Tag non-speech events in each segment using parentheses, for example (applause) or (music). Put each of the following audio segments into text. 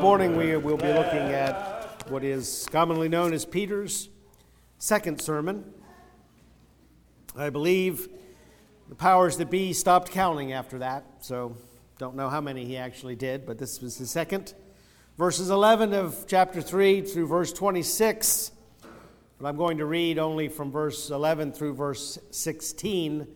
Morning we will be looking at what is commonly known as Peter's second sermon. I believe the powers that be stopped counting after that, so don't know how many he actually did, but this was the second. Verses 11 of chapter 3 through verse 26. But I'm going to read only from verse 11 through verse 16.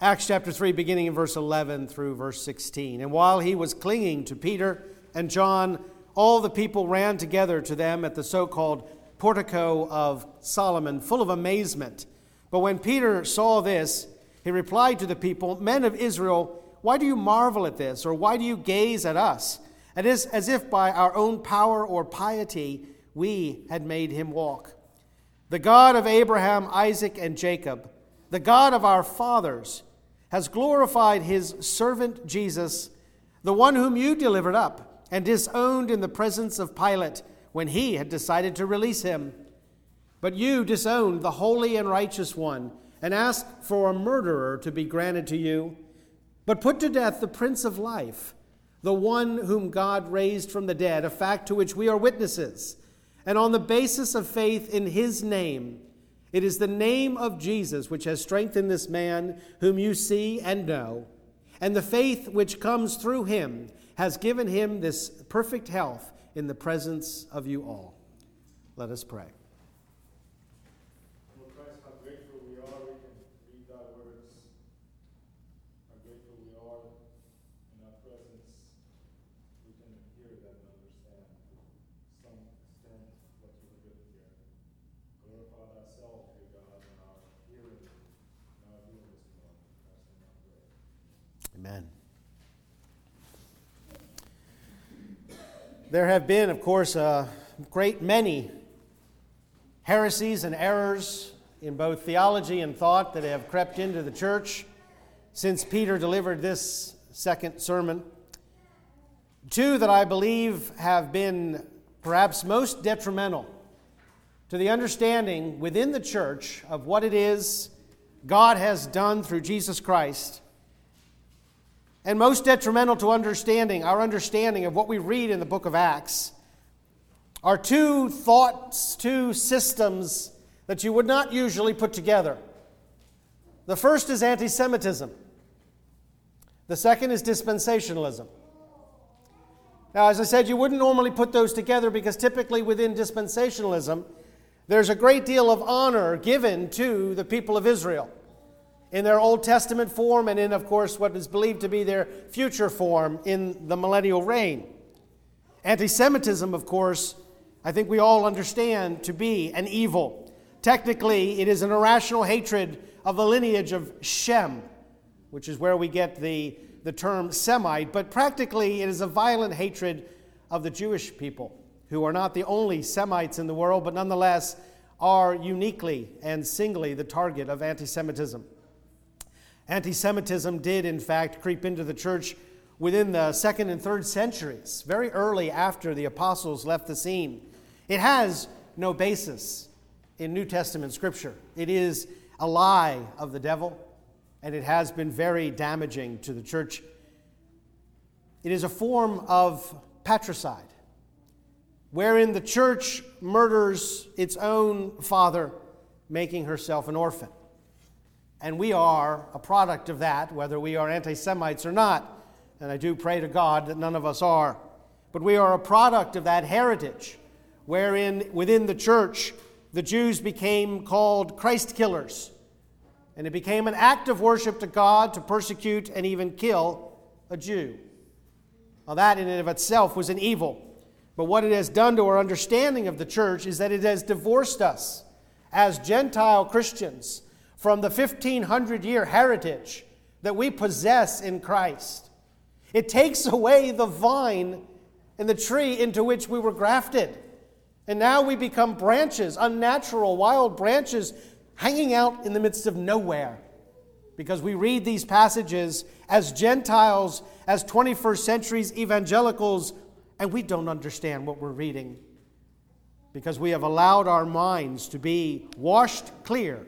Acts chapter 3, beginning in verse 11 through verse 16. And while he was clinging to Peter, and John, all the people ran together to them at the so called portico of Solomon, full of amazement. But when Peter saw this, he replied to the people, Men of Israel, why do you marvel at this, or why do you gaze at us? It is as if by our own power or piety we had made him walk. The God of Abraham, Isaac, and Jacob, the God of our fathers, has glorified his servant Jesus, the one whom you delivered up and disowned in the presence of Pilate when he had decided to release him. But you disowned the holy and righteous one and asked for a murderer to be granted to you. But put to death the Prince of Life, the one whom God raised from the dead, a fact to which we are witnesses. And on the basis of faith in his name, it is the name of Jesus which has strengthened this man whom you see and know, and the faith which comes through him has given him this perfect health in the presence of you all. Let us pray. There have been, of course, a great many heresies and errors in both theology and thought that have crept into the church since Peter delivered this second sermon. Two that I believe have been perhaps most detrimental to the understanding within the church of what it is God has done through Jesus Christ and most detrimental to understanding, our understanding of what we read in the book of Acts, are two thoughts, two systems that you would not usually put together. The first is anti Semitism, the second is dispensationalism. Now, as I said, you wouldn't normally put those together because typically within dispensationalism, there's a great deal of honor given to the people of Israel in their Old Testament form and in, of course, what is believed to be their future form in the millennial reign. Anti Semitism, of course, I think we all understand to be an evil. Technically, it is an irrational hatred of the lineage of Shem, which is where we get the, the term Semite, but practically, it is a violent hatred of the Jewish people, who are not the only Semites in the world, but nonetheless are uniquely and singly the target of anti Semitism. Anti Semitism did, in fact, creep into the church within the second and third centuries, very early after the apostles left the scene. It has no basis in New Testament scripture. It is a lie of the devil, and it has been very damaging to the church. It is a form of patricide, wherein the church murders its own father, making herself an orphan. And we are a product of that, whether we are anti Semites or not. And I do pray to God that none of us are. But we are a product of that heritage, wherein within the church, the Jews became called Christ killers. And it became an act of worship to God to persecute and even kill a Jew. Now, that in and of itself was an evil. But what it has done to our understanding of the church is that it has divorced us as Gentile Christians from the 1500 year heritage that we possess in Christ. It takes away the vine and the tree into which we were grafted. And now we become branches, unnatural, wild branches, hanging out in the midst of nowhere. Because we read these passages as Gentiles, as 21st centuries evangelicals, and we don't understand what we're reading. Because we have allowed our minds to be washed clear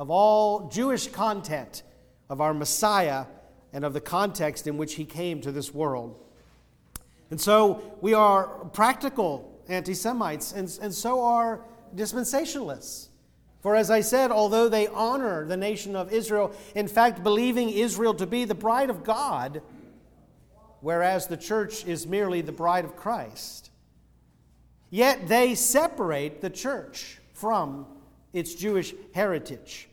of all Jewish content of our Messiah and of the context in which he came to this world. And so we are practical anti Semites, and, and so are dispensationalists. For as I said, although they honor the nation of Israel, in fact, believing Israel to be the bride of God, whereas the church is merely the bride of Christ, yet they separate the church from its Jewish heritage,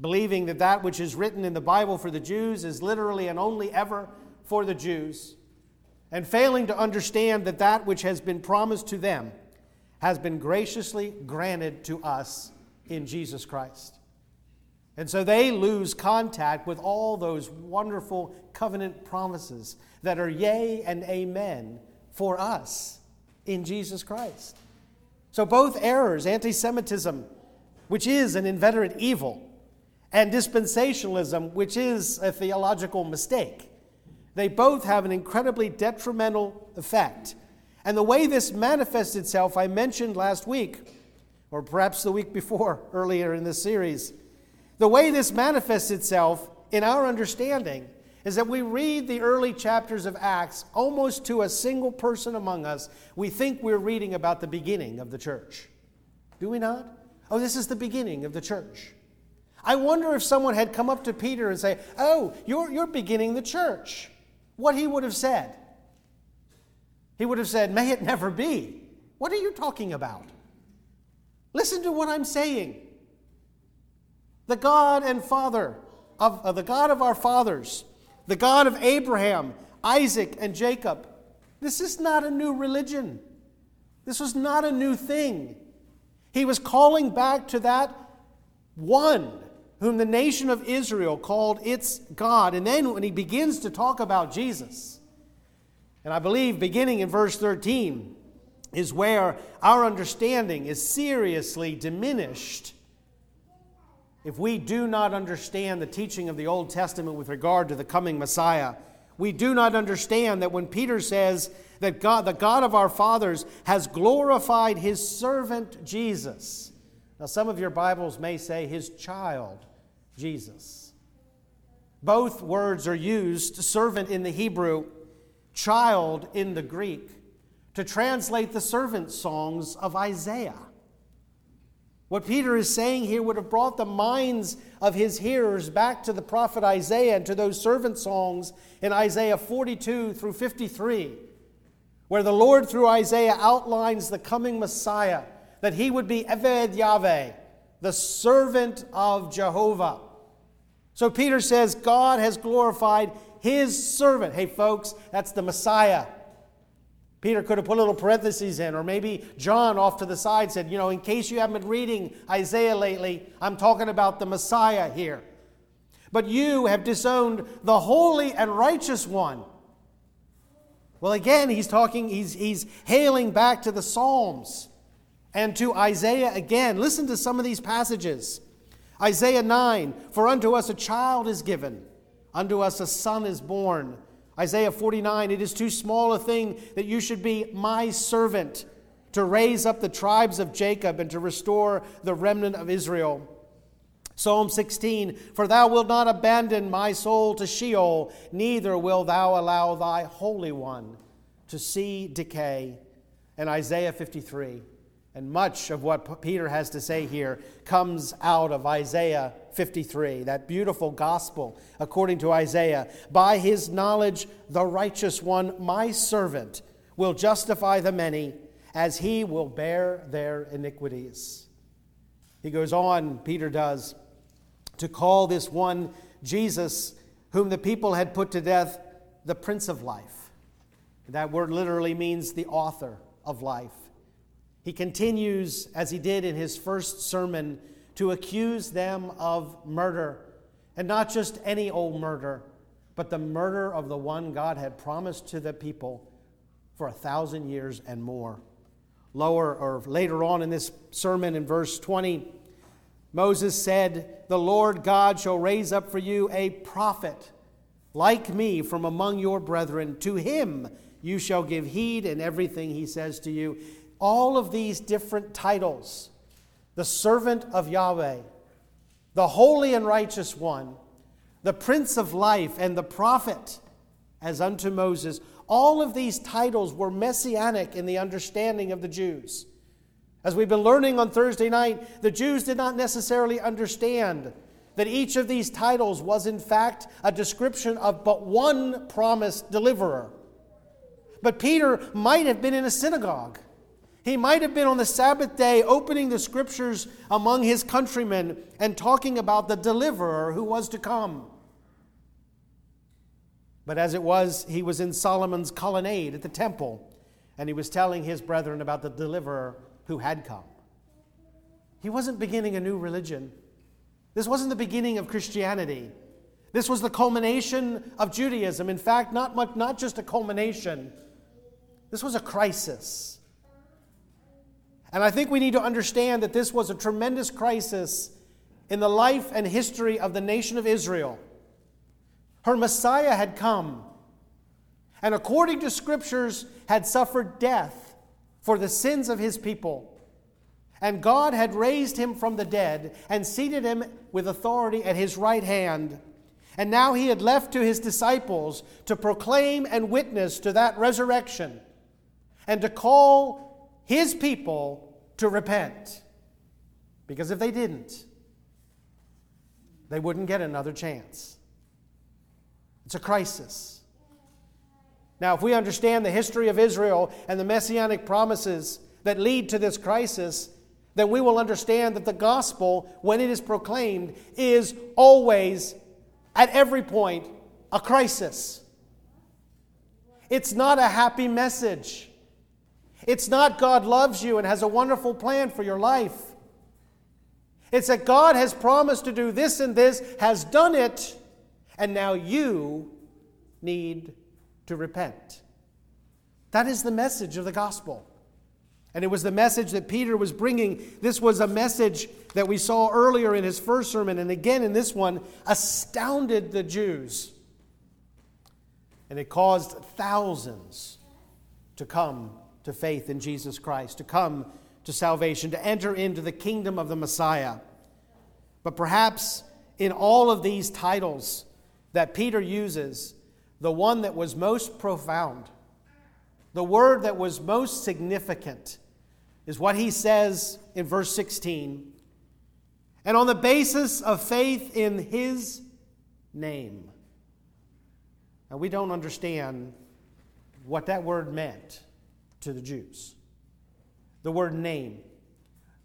believing that that which is written in the Bible for the Jews is literally and only ever for the Jews, and failing to understand that that which has been promised to them has been graciously granted to us in Jesus Christ. And so they lose contact with all those wonderful covenant promises that are yea and amen for us in Jesus Christ. So both errors, anti Semitism, which is an inveterate evil, and dispensationalism, which is a theological mistake, they both have an incredibly detrimental effect. And the way this manifests itself, I mentioned last week or perhaps the week before, (laughs) earlier in this series. The way this manifests itself in our understanding is that we read the early chapters of Acts almost to a single person among us. We think we're reading about the beginning of the church. Do we not? Oh, this is the beginning of the church. I wonder if someone had come up to Peter and say, Oh, you're, you're beginning the church. What he would have said. He would have said, May it never be. What are you talking about? Listen to what I'm saying. The God and Father of uh, the God of our fathers, the God of Abraham, Isaac, and Jacob. This is not a new religion. This was not a new thing. He was calling back to that one whom the nation of Israel called its God. And then when he begins to talk about Jesus, and I believe beginning in verse 13, is where our understanding is seriously diminished if we do not understand the teaching of the Old Testament with regard to the coming Messiah. We do not understand that when Peter says that God, the God of our fathers, has glorified his servant Jesus. Now, some of your Bibles may say his child, Jesus. Both words are used, servant in the Hebrew, child in the Greek to translate the servant songs of Isaiah. What Peter is saying here would have brought the minds of his hearers back to the prophet Isaiah and to those servant songs in Isaiah 42 through 53, where the Lord, through Isaiah, outlines the coming Messiah, that he would be Eved Yahweh, the servant of Jehovah. So Peter says, God has glorified his servant. Hey, folks, that's the Messiah. Peter could have put a little parentheses in, or maybe John off to the side said, you know, in case you haven't been reading Isaiah lately, I'm talking about the Messiah here. But you have disowned the holy and righteous one. Well, again, he's talking, he's, he's hailing back to the Psalms and to Isaiah again. Listen to some of these passages. Isaiah 9 For unto us a child is given, unto us a son is born Isaiah 49 It is too small a thing that you should be my servant to raise up the tribes of Jacob and to restore the remnant of Israel. Psalm 16 For thou wilt not abandon my soul to Sheol, neither will thou allow thy Holy One to see decay. And Isaiah 53 and much of what Peter has to say here comes out of Isaiah 53, that beautiful gospel according to Isaiah. By his knowledge, the righteous one, my servant, will justify the many, as he will bear their iniquities. He goes on, Peter does, to call this one Jesus, whom the people had put to death, the Prince of Life. That word literally means the author of life. He continues, as he did in his first sermon, to accuse them of murder. And not just any old murder, but the murder of the one God had promised to the people for a thousand years and more. Lower or later on in this sermon in verse 20, Moses said, The Lord God shall raise up for you a prophet like me from among your brethren. To him you shall give heed in everything he says to you all of these different titles the servant of Yahweh, the holy and righteous one, the prince of life, and the prophet as unto Moses. All of these titles were messianic in the understanding of the Jews. As we've been learning on Thursday night, the Jews did not necessarily understand that each of these titles was, in fact, a description of but one promised deliverer. But Peter might have been in a synagogue. He might have been on the Sabbath day opening the scriptures among his countrymen and talking about the deliverer who was to come. But as it was, he was in Solomon's colonnade at the temple, and he was telling his brethren about the deliverer who had come. He wasn't beginning a new religion. This wasn't the beginning of Christianity. This was the culmination of Judaism. In fact, not, much, not just a culmination, this was a crisis. And I think we need to understand that this was a tremendous crisis in the life and history of the nation of Israel. Her Messiah had come, and according to scriptures, had suffered death for the sins of his people. And God had raised him from the dead and seated him with authority at his right hand. And now he had left to his disciples to proclaim and witness to that resurrection and to call his people to repent. Because if they didn't, they wouldn't get another chance. It's a crisis. Now, if we understand the history of Israel and the messianic promises that lead to this crisis, then we will understand that the gospel, when it is proclaimed, is always, at every point, a crisis. It's not a happy message. It's not God loves you and has a wonderful plan for your life. It's that God has promised to do this and this, has done it, and now you need to repent. That is the message of the gospel. And it was the message that Peter was bringing. This was a message that we saw earlier in his first sermon, and again in this one, astounded the Jews. And it caused thousands to come to faith in Jesus Christ, to come to salvation, to enter into the kingdom of the Messiah. But perhaps in all of these titles that Peter uses, the one that was most profound, the word that was most significant, is what he says in verse 16. And on the basis of faith in his name. Now, we don't understand what that word meant to the Jews. The word name.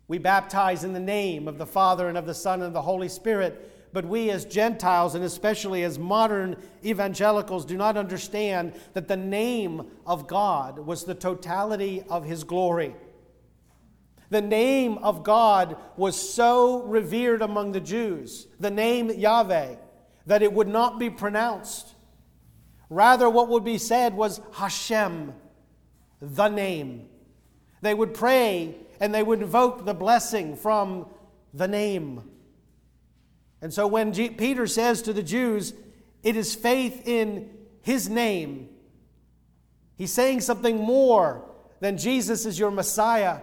We baptize in the name of the Father and of the Son and of the Holy Spirit, but we as Gentiles and especially as modern evangelicals do not understand that the name of God was the totality of His glory. The name of God was so revered among the Jews, the name Yahweh, that it would not be pronounced. Rather, what would be said was Hashem, the name. They would pray and they would invoke the blessing from the name. And so when G- Peter says to the Jews, it is faith in his name, he's saying something more than Jesus is your Messiah.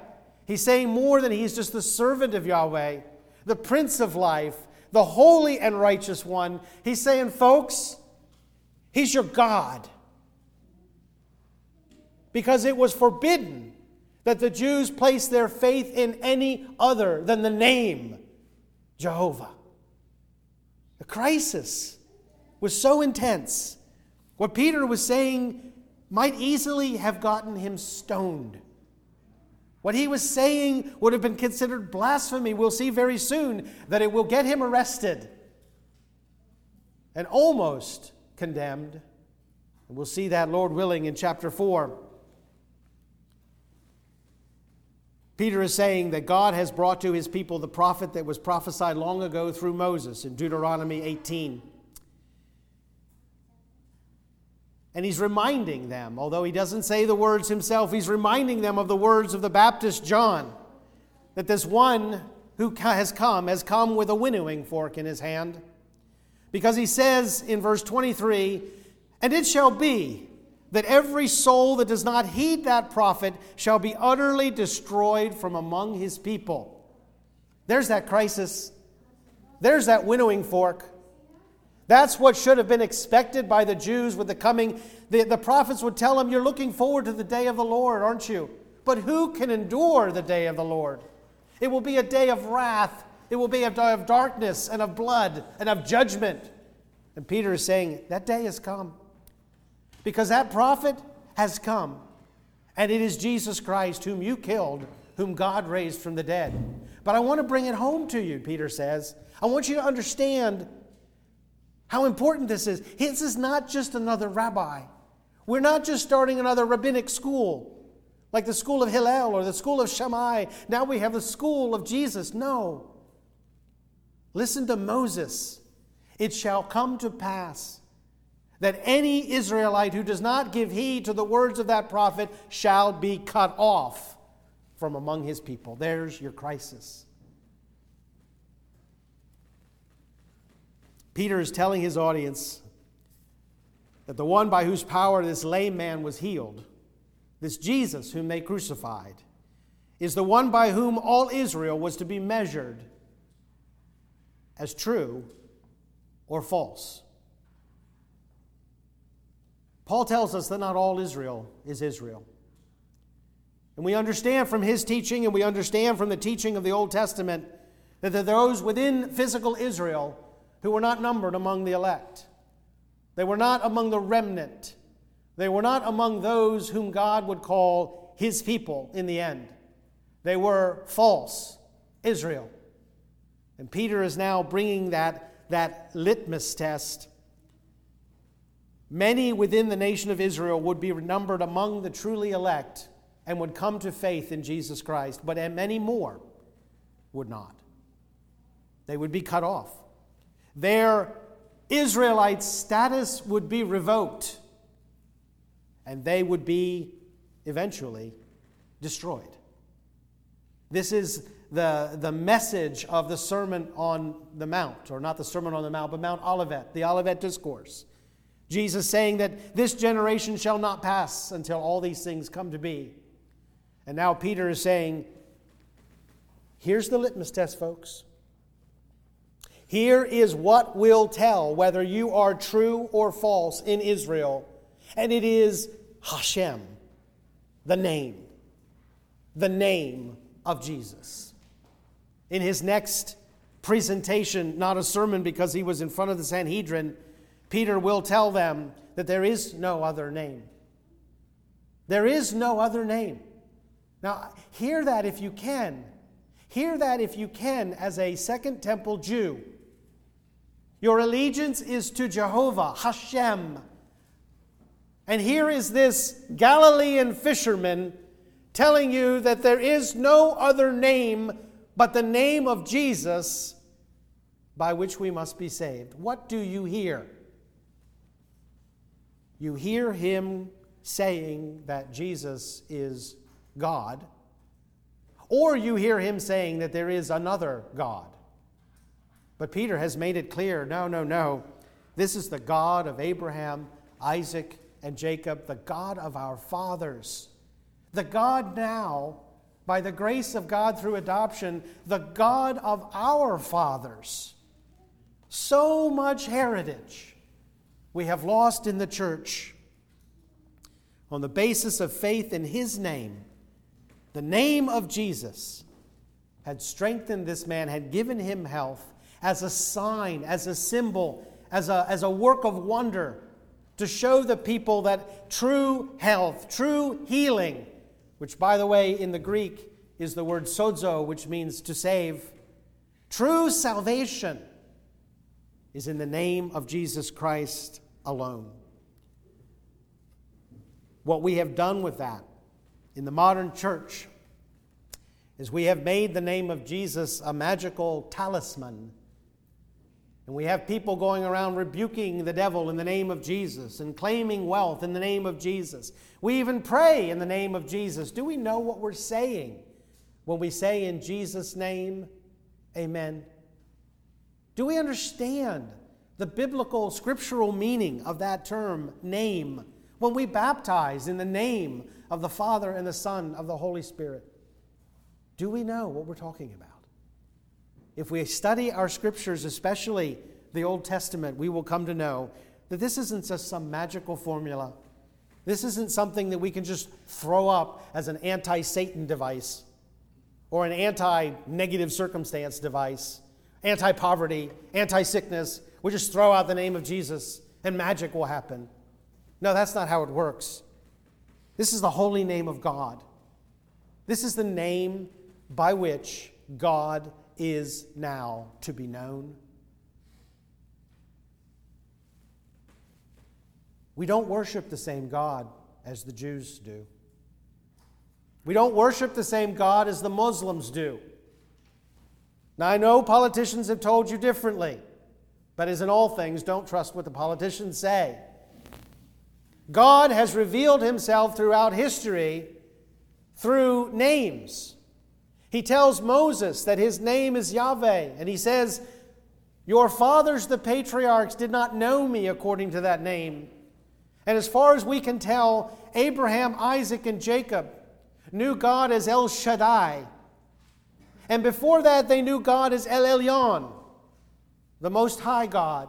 He's saying more than he's just the servant of Yahweh, the Prince of life, the holy and righteous one. He's saying, folks, he's your God because it was forbidden that the Jews place their faith in any other than the name Jehovah. The crisis was so intense. What Peter was saying might easily have gotten him stoned. What he was saying would have been considered blasphemy. We'll see very soon that it will get him arrested and almost condemned. And we'll see that, Lord willing, in chapter 4. Peter is saying that God has brought to his people the prophet that was prophesied long ago through Moses in Deuteronomy 18. And he's reminding them, although he doesn't say the words himself, he's reminding them of the words of the Baptist John that this one who has come has come with a winnowing fork in his hand. Because he says in verse 23, And it shall be that every soul that does not heed that prophet shall be utterly destroyed from among his people. There's that crisis. There's that winnowing fork. That's what should have been expected by the Jews with the coming. The, the prophets would tell them, You're looking forward to the day of the Lord, aren't you? But who can endure the day of the Lord? It will be a day of wrath, it will be a day of darkness and of blood and of judgment. And Peter is saying, That day has come. Because that prophet has come. And it is Jesus Christ, whom you killed, whom God raised from the dead. But I want to bring it home to you, Peter says. I want you to understand how important this is. This is not just another rabbi. We're not just starting another rabbinic school like the school of Hillel or the school of Shammai. Now we have the school of Jesus. No. Listen to Moses. It shall come to pass that any Israelite who does not give heed to the words of that prophet shall be cut off from among his people. There's your crisis. Peter is telling his audience that the one by whose power this lame man was healed, this Jesus whom they crucified, is the one by whom all Israel was to be measured as true or false. Paul tells us that not all Israel is Israel. And we understand from his teaching and we understand from the teaching of the Old Testament that there are those within physical Israel who were not numbered among the elect. They were not among the remnant. They were not among those whom God would call his people in the end. They were false Israel. And Peter is now bringing that, that litmus test. Many within the nation of Israel would be numbered among the truly elect and would come to faith in Jesus Christ, but many more would not. They would be cut off their Israelite status would be revoked and they would be eventually destroyed. This is the, the message of the Sermon on the Mount, or not the Sermon on the Mount, but Mount Olivet, the Olivet Discourse. Jesus saying that this generation shall not pass until all these things come to be. And now Peter is saying, here's the litmus test, folks. Here is what will tell whether you are true or false in Israel, and it is Hashem, the name, the name of Jesus. In his next presentation, not a sermon because he was in front of the Sanhedrin, Peter will tell them that there is no other name. There is no other name. Now, hear that if you can. Hear that if you can as a Second Temple Jew. Your allegiance is to Jehovah, Hashem. And here is this Galilean fisherman telling you that there is no other name but the name of Jesus by which we must be saved. What do you hear? You hear him saying that Jesus is God, or you hear him saying that there is another God. But Peter has made it clear no, no, no. This is the God of Abraham, Isaac, and Jacob, the God of our fathers. The God now, by the grace of God through adoption, the God of our fathers. So much heritage we have lost in the church on the basis of faith in His name. The name of Jesus had strengthened this man, had given him health, as a sign, as a symbol, as a, as a work of wonder to show the people that true health, true healing, which, by the way, in the Greek is the word sozo, which means to save, true salvation is in the name of Jesus Christ alone. What we have done with that in the modern church is we have made the name of Jesus a magical talisman and we have people going around rebuking the devil in the name of Jesus and claiming wealth in the name of Jesus. We even pray in the name of Jesus. Do we know what we're saying when we say in Jesus' name, Amen? Do we understand the biblical, scriptural meaning of that term, name, when we baptize in the name of the Father and the Son of the Holy Spirit? Do we know what we're talking about? if we study our scriptures, especially the Old Testament, we will come to know that this isn't just some magical formula. This isn't something that we can just throw up as an anti Satan device or an anti negative circumstance device, anti poverty, anti sickness. We just throw out the name of Jesus and magic will happen. No, that's not how it works. This is the holy name of God. This is the name by which God is now to be known. We don't worship the same God as the Jews do. We don't worship the same God as the Muslims do. Now, I know politicians have told you differently, but as in all things, don't trust what the politicians say. God has revealed himself throughout history through names. He tells Moses that his name is Yahweh, and he says, Your fathers, the patriarchs, did not know me according to that name. And as far as we can tell, Abraham, Isaac, and Jacob knew God as El Shaddai. And before that, they knew God as El Elyon, the Most High God.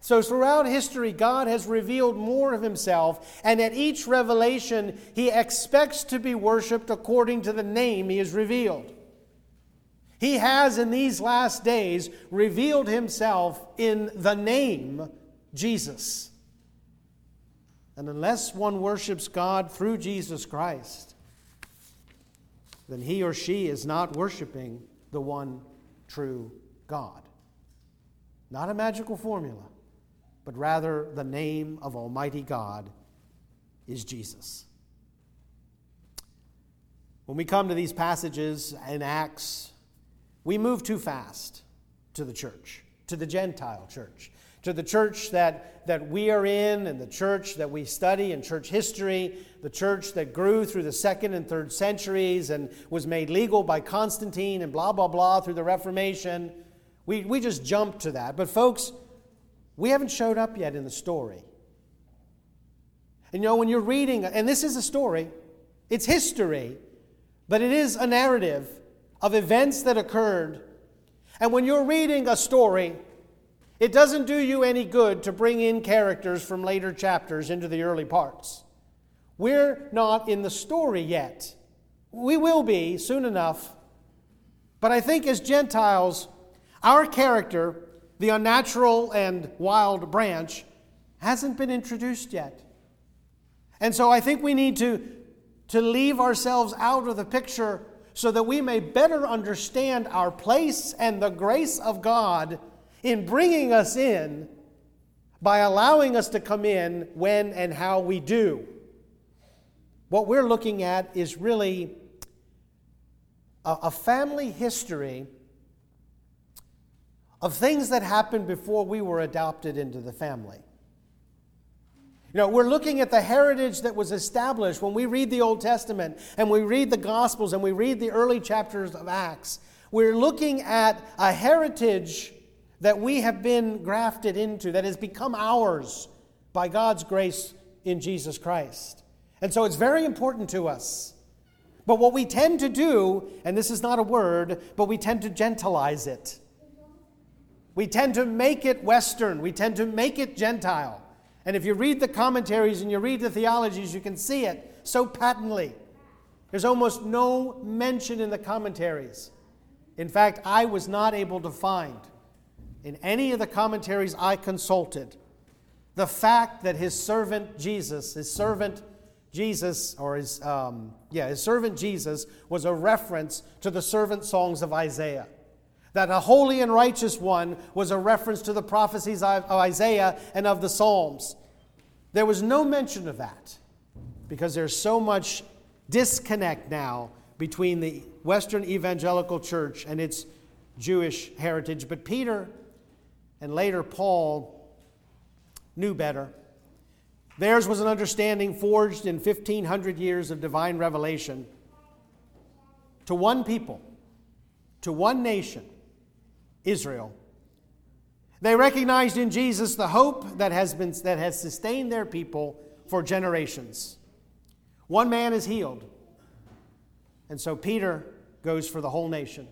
So, throughout history, God has revealed more of Himself, and at each revelation, He expects to be worshiped according to the name He has revealed. He has, in these last days, revealed Himself in the name Jesus. And unless one worships God through Jesus Christ, then he or she is not worshiping the one true God. Not a magical formula, but rather the name of Almighty God is Jesus. When we come to these passages in Acts, we move too fast to the church, to the Gentile church to the church that, that we are in and the church that we study in church history, the church that grew through the second and third centuries and was made legal by Constantine and blah, blah, blah through the Reformation. We, we just jumped to that. But, folks, we haven't showed up yet in the story. And you know, when you're reading, and this is a story, it's history, but it is a narrative of events that occurred. And when you're reading a story, it doesn't do you any good to bring in characters from later chapters into the early parts. We're not in the story yet. We will be soon enough. But I think as Gentiles, our character, the unnatural and wild branch, hasn't been introduced yet. And so I think we need to, to leave ourselves out of the picture so that we may better understand our place and the grace of God in bringing us in by allowing us to come in when and how we do. What we're looking at is really a, a family history of things that happened before we were adopted into the family. You know, we're looking at the heritage that was established when we read the Old Testament and we read the Gospels and we read the early chapters of Acts. We're looking at a heritage that we have been grafted into, that has become ours by God's grace in Jesus Christ. And so it's very important to us. But what we tend to do, and this is not a word, but we tend to gentilize it. We tend to make it Western. We tend to make it Gentile. And if you read the commentaries and you read the theologies, you can see it so patently. There's almost no mention in the commentaries. In fact, I was not able to find in any of the commentaries I consulted the fact that his servant Jesus, his servant Jesus, or his, um, yeah, his servant Jesus was a reference to the servant songs of Isaiah. That a holy and righteous one was a reference to the prophecies of Isaiah and of the Psalms. There was no mention of that because there's so much disconnect now between the Western evangelical church and its Jewish heritage. But Peter and later Paul knew better. Theirs was an understanding forged in 1500 years of divine revelation to one people, to one nation, Israel. They recognized in Jesus the hope that has, been, that has sustained their people for generations. One man is healed, and so Peter goes for the whole nation.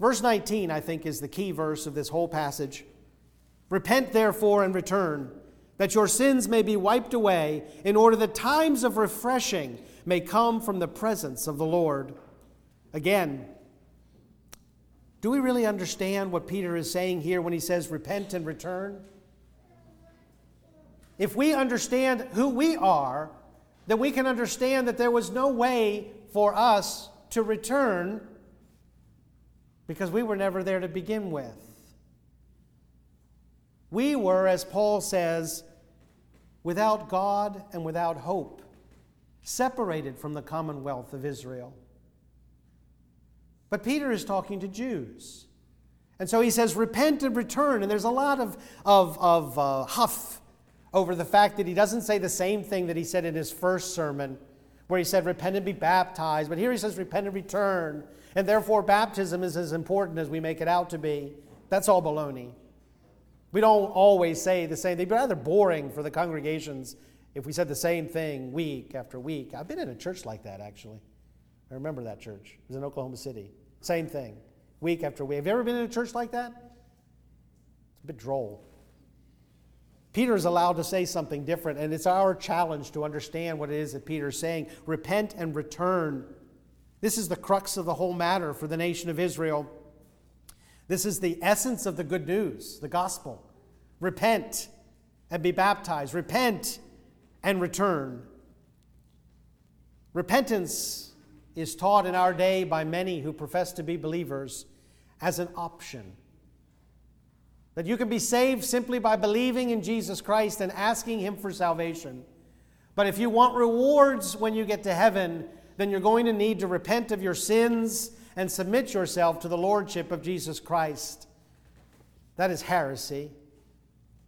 Verse 19, I think, is the key verse of this whole passage. Repent, therefore, and return, that your sins may be wiped away, in order that times of refreshing may come from the presence of the Lord. Again, do we really understand what Peter is saying here when he says, Repent and return? If we understand who we are, then we can understand that there was no way for us to return because we were never there to begin with. We were, as Paul says, without God and without hope, separated from the commonwealth of Israel. But Peter is talking to Jews. And so he says, Repent and return. And there's a lot of, of, of uh, huff over the fact that he doesn't say the same thing that he said in his first sermon, where he said, Repent and be baptized. But here he says, Repent and return. And therefore, baptism is as important as we make it out to be. That's all baloney. We don't always say the same. It'd be rather boring for the congregations if we said the same thing week after week. I've been in a church like that, actually. I remember that church. It was in Oklahoma City. Same thing, week after week. Have you ever been in a church like that? It's a bit droll. Peter is allowed to say something different, and it's our challenge to understand what it is that Peter is saying. Repent and return. This is the crux of the whole matter for the nation of Israel. This is the essence of the good news, the gospel. Repent and be baptized. Repent and return. Repentance is taught in our day by many who profess to be believers as an option. That you can be saved simply by believing in Jesus Christ and asking Him for salvation. But if you want rewards when you get to heaven, then you're going to need to repent of your sins and submit yourself to the Lordship of Jesus Christ. That is heresy.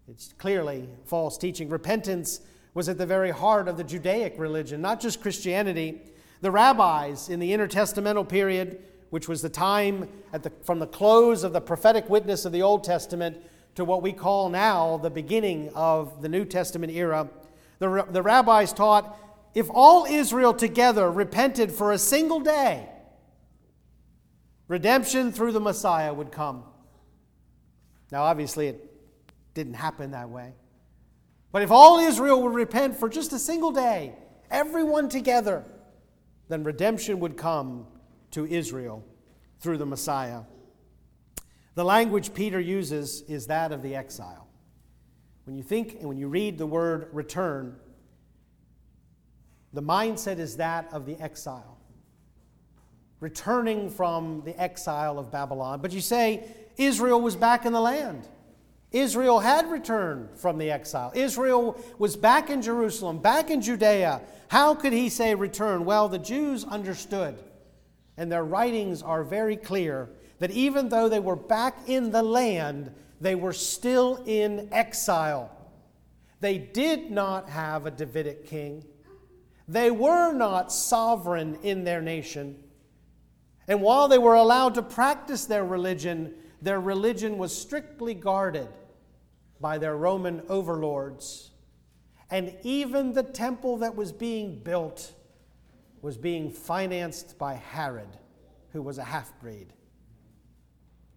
It's clearly false teaching. Repentance was at the very heart of the Judaic religion, not just Christianity. The rabbis in the intertestamental period, which was the time the, from the close of the prophetic witness of the Old Testament to what we call now the beginning of the New Testament era, the, the rabbis taught if all Israel together repented for a single day, redemption through the Messiah would come. Now, obviously, it didn't happen that way. But if all Israel would repent for just a single day, everyone together, then redemption would come to Israel through the Messiah. The language Peter uses is that of the exile. When you think and when you read the word return, the mindset is that of the exile, returning from the exile of Babylon. But you say Israel was back in the land. Israel had returned from the exile. Israel was back in Jerusalem, back in Judea. How could he say return? Well, the Jews understood, and their writings are very clear that even though they were back in the land, they were still in exile. They did not have a Davidic king. They were not sovereign in their nation. And while they were allowed to practice their religion, their religion was strictly guarded by their Roman overlords. And even the temple that was being built was being financed by Herod, who was a half breed.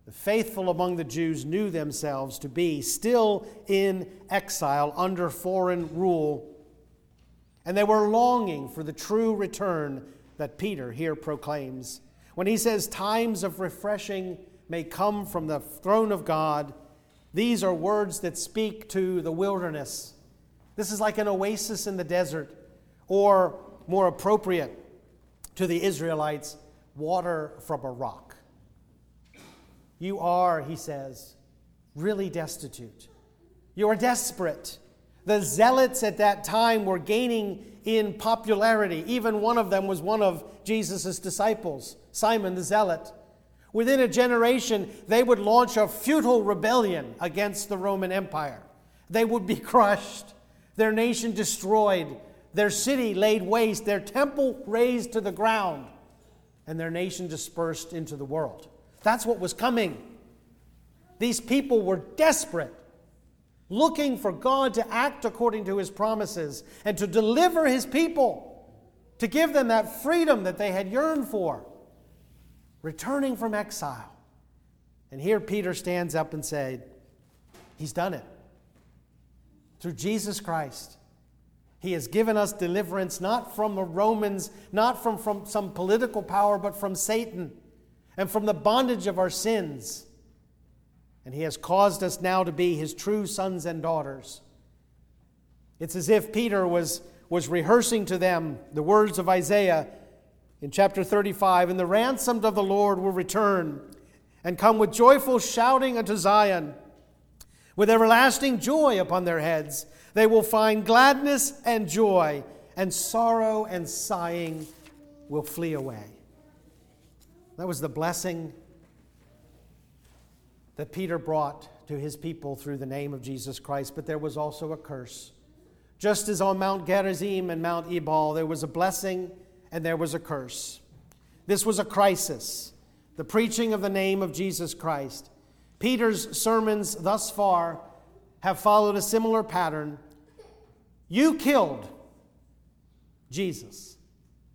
The faithful among the Jews knew themselves to be still in exile under foreign rule, and they were longing for the true return that Peter here proclaims. When he says, Times of refreshing may come from the throne of God. These are words that speak to the wilderness. This is like an oasis in the desert, or more appropriate to the Israelites, water from a rock. You are, he says, really destitute. You are desperate. The zealots at that time were gaining in popularity. Even one of them was one of Jesus' disciples, Simon the Zealot. Within a generation, they would launch a futile rebellion against the Roman Empire. They would be (laughs) crushed, their nation destroyed, their city laid waste, their temple razed to the ground, and their nation dispersed into the world. That's what was coming. These people were desperate, looking for God to act according to his promises and to deliver his people, to give them that freedom that they had yearned for returning from exile. And here Peter stands up and said, He's done it. Through Jesus Christ. He has given us deliverance not from the Romans, not from, from some political power, but from Satan and from the bondage of our sins. And He has caused us now to be His true sons and daughters. It's as if Peter was, was rehearsing to them the words of Isaiah in chapter 35 And the ransomed of the Lord will return and come with joyful shouting unto Zion, with everlasting joy upon their heads. They will find gladness and joy, and sorrow and sighing will flee away. That was the blessing that Peter brought to his people through the name of Jesus Christ, but there was also a curse. Just as on Mount Gerizim and Mount Ebal, there was a blessing and there was a curse. This was a crisis, the preaching of the name of Jesus Christ. Peter's sermons thus far have followed a similar pattern. You killed Jesus,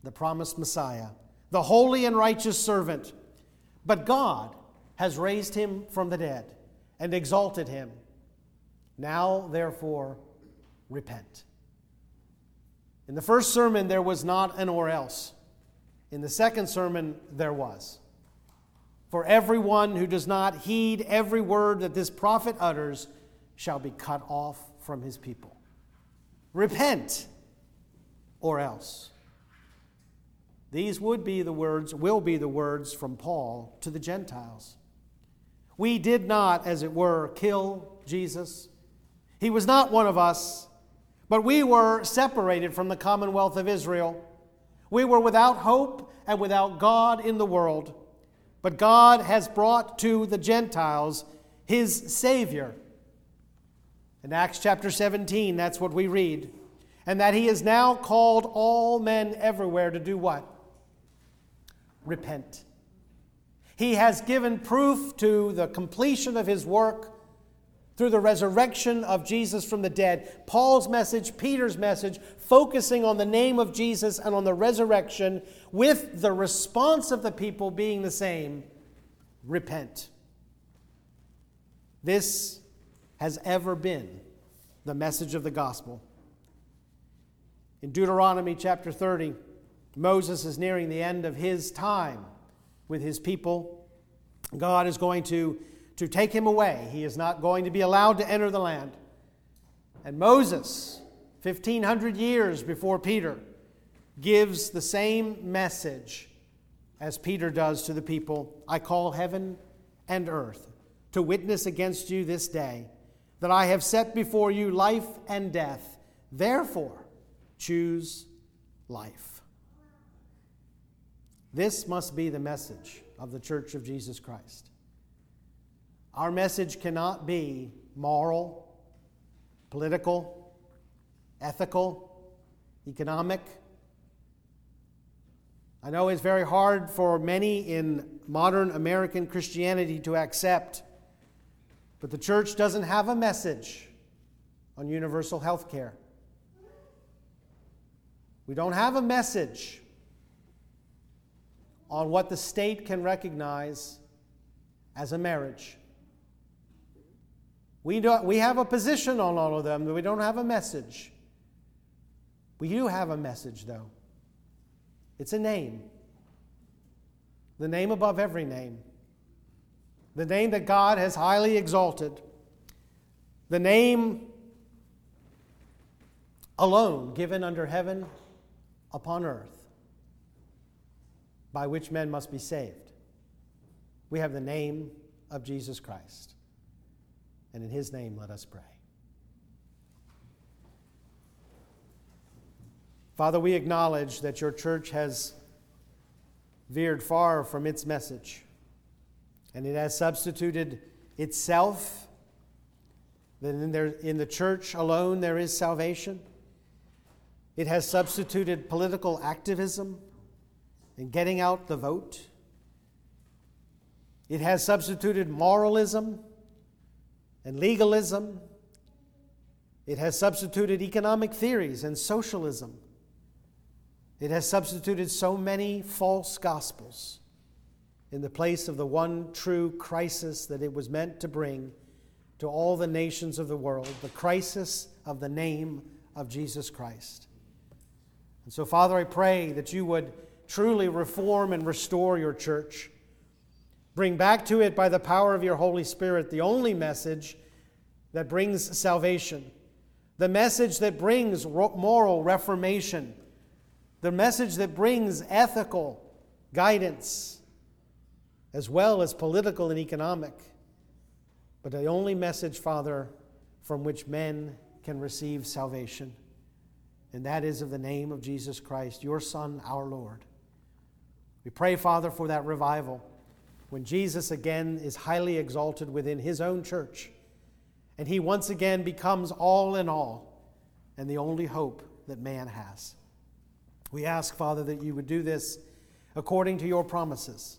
the promised Messiah, the holy and righteous servant, but God has raised him from the dead and exalted him. Now, therefore, repent. In the first sermon, there was not an or else. In the second sermon, there was. For everyone who does not heed every word that this prophet utters shall be cut off from his people. Repent, or else. These would be the words, will be the words from Paul to the Gentiles. We did not, as it were, kill Jesus. He was not one of us, but we were separated from the commonwealth of Israel. We were without hope and without God in the world. But God has brought to the Gentiles his Savior. In Acts chapter 17, that's what we read. And that he has now called all men everywhere to do what? Repent. He has given proof to the completion of his work through the resurrection of Jesus from the dead. Paul's message, Peter's message, focusing on the name of Jesus and on the resurrection, with the response of the people being the same repent. This has ever been the message of the gospel. In Deuteronomy chapter 30, Moses is nearing the end of his time with his people. God is going to, to take him away. He is not going to be allowed to enter the land. And Moses, 1500 years before Peter, gives the same message as Peter does to the people I call heaven and earth to witness against you this day that I have set before you life and death. Therefore, choose life. This must be the message of the Church of Jesus Christ. Our message cannot be moral, political, ethical, economic. I know it's very hard for many in modern American Christianity to accept, but the church doesn't have a message on universal health care. We don't have a message on what the state can recognize as a marriage. We, don't, we have a position on all of them, we don't have a message. We do have a message, though. It's a name. The name above every name. The name that God has highly exalted. The name alone given under heaven upon earth by which men must be saved. We have the name of Jesus Christ. And in his name, let us pray. Father, we acknowledge that your church has veered far from its message, and it has substituted itself. That in, in the church alone there is salvation. It has substituted political activism and getting out the vote. It has substituted moralism and legalism. It has substituted economic theories and socialism. It has substituted so many false gospels in the place of the one true crisis that it was meant to bring to all the nations of the world the crisis of the name of Jesus Christ. And so, Father, I pray that you would truly reform and restore your church. Bring back to it by the power of your Holy Spirit the only message that brings salvation, the message that brings moral reformation, the message that brings ethical guidance, as well as political and economic. But the only message, Father, from which men can receive salvation, and that is of the name of Jesus Christ, your Son, our Lord. We pray, Father, for that revival when Jesus again is highly exalted within his own church and he once again becomes all in all and the only hope that man has. We ask, Father, that you would do this according to your promises,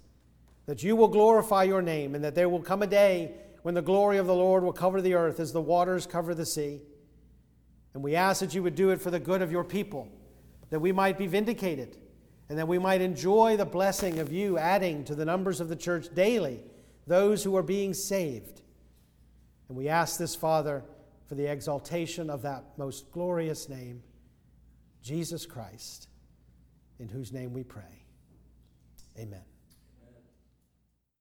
that you will glorify your name, and that there will come a day when the glory of the Lord will cover the earth as the waters cover the sea. And we ask that you would do it for the good of your people, that we might be vindicated, and that we might enjoy the blessing of you adding to the numbers of the church daily those who are being saved. And we ask this, Father, for the exaltation of that most glorious name, Jesus Christ, in whose name we pray. Amen.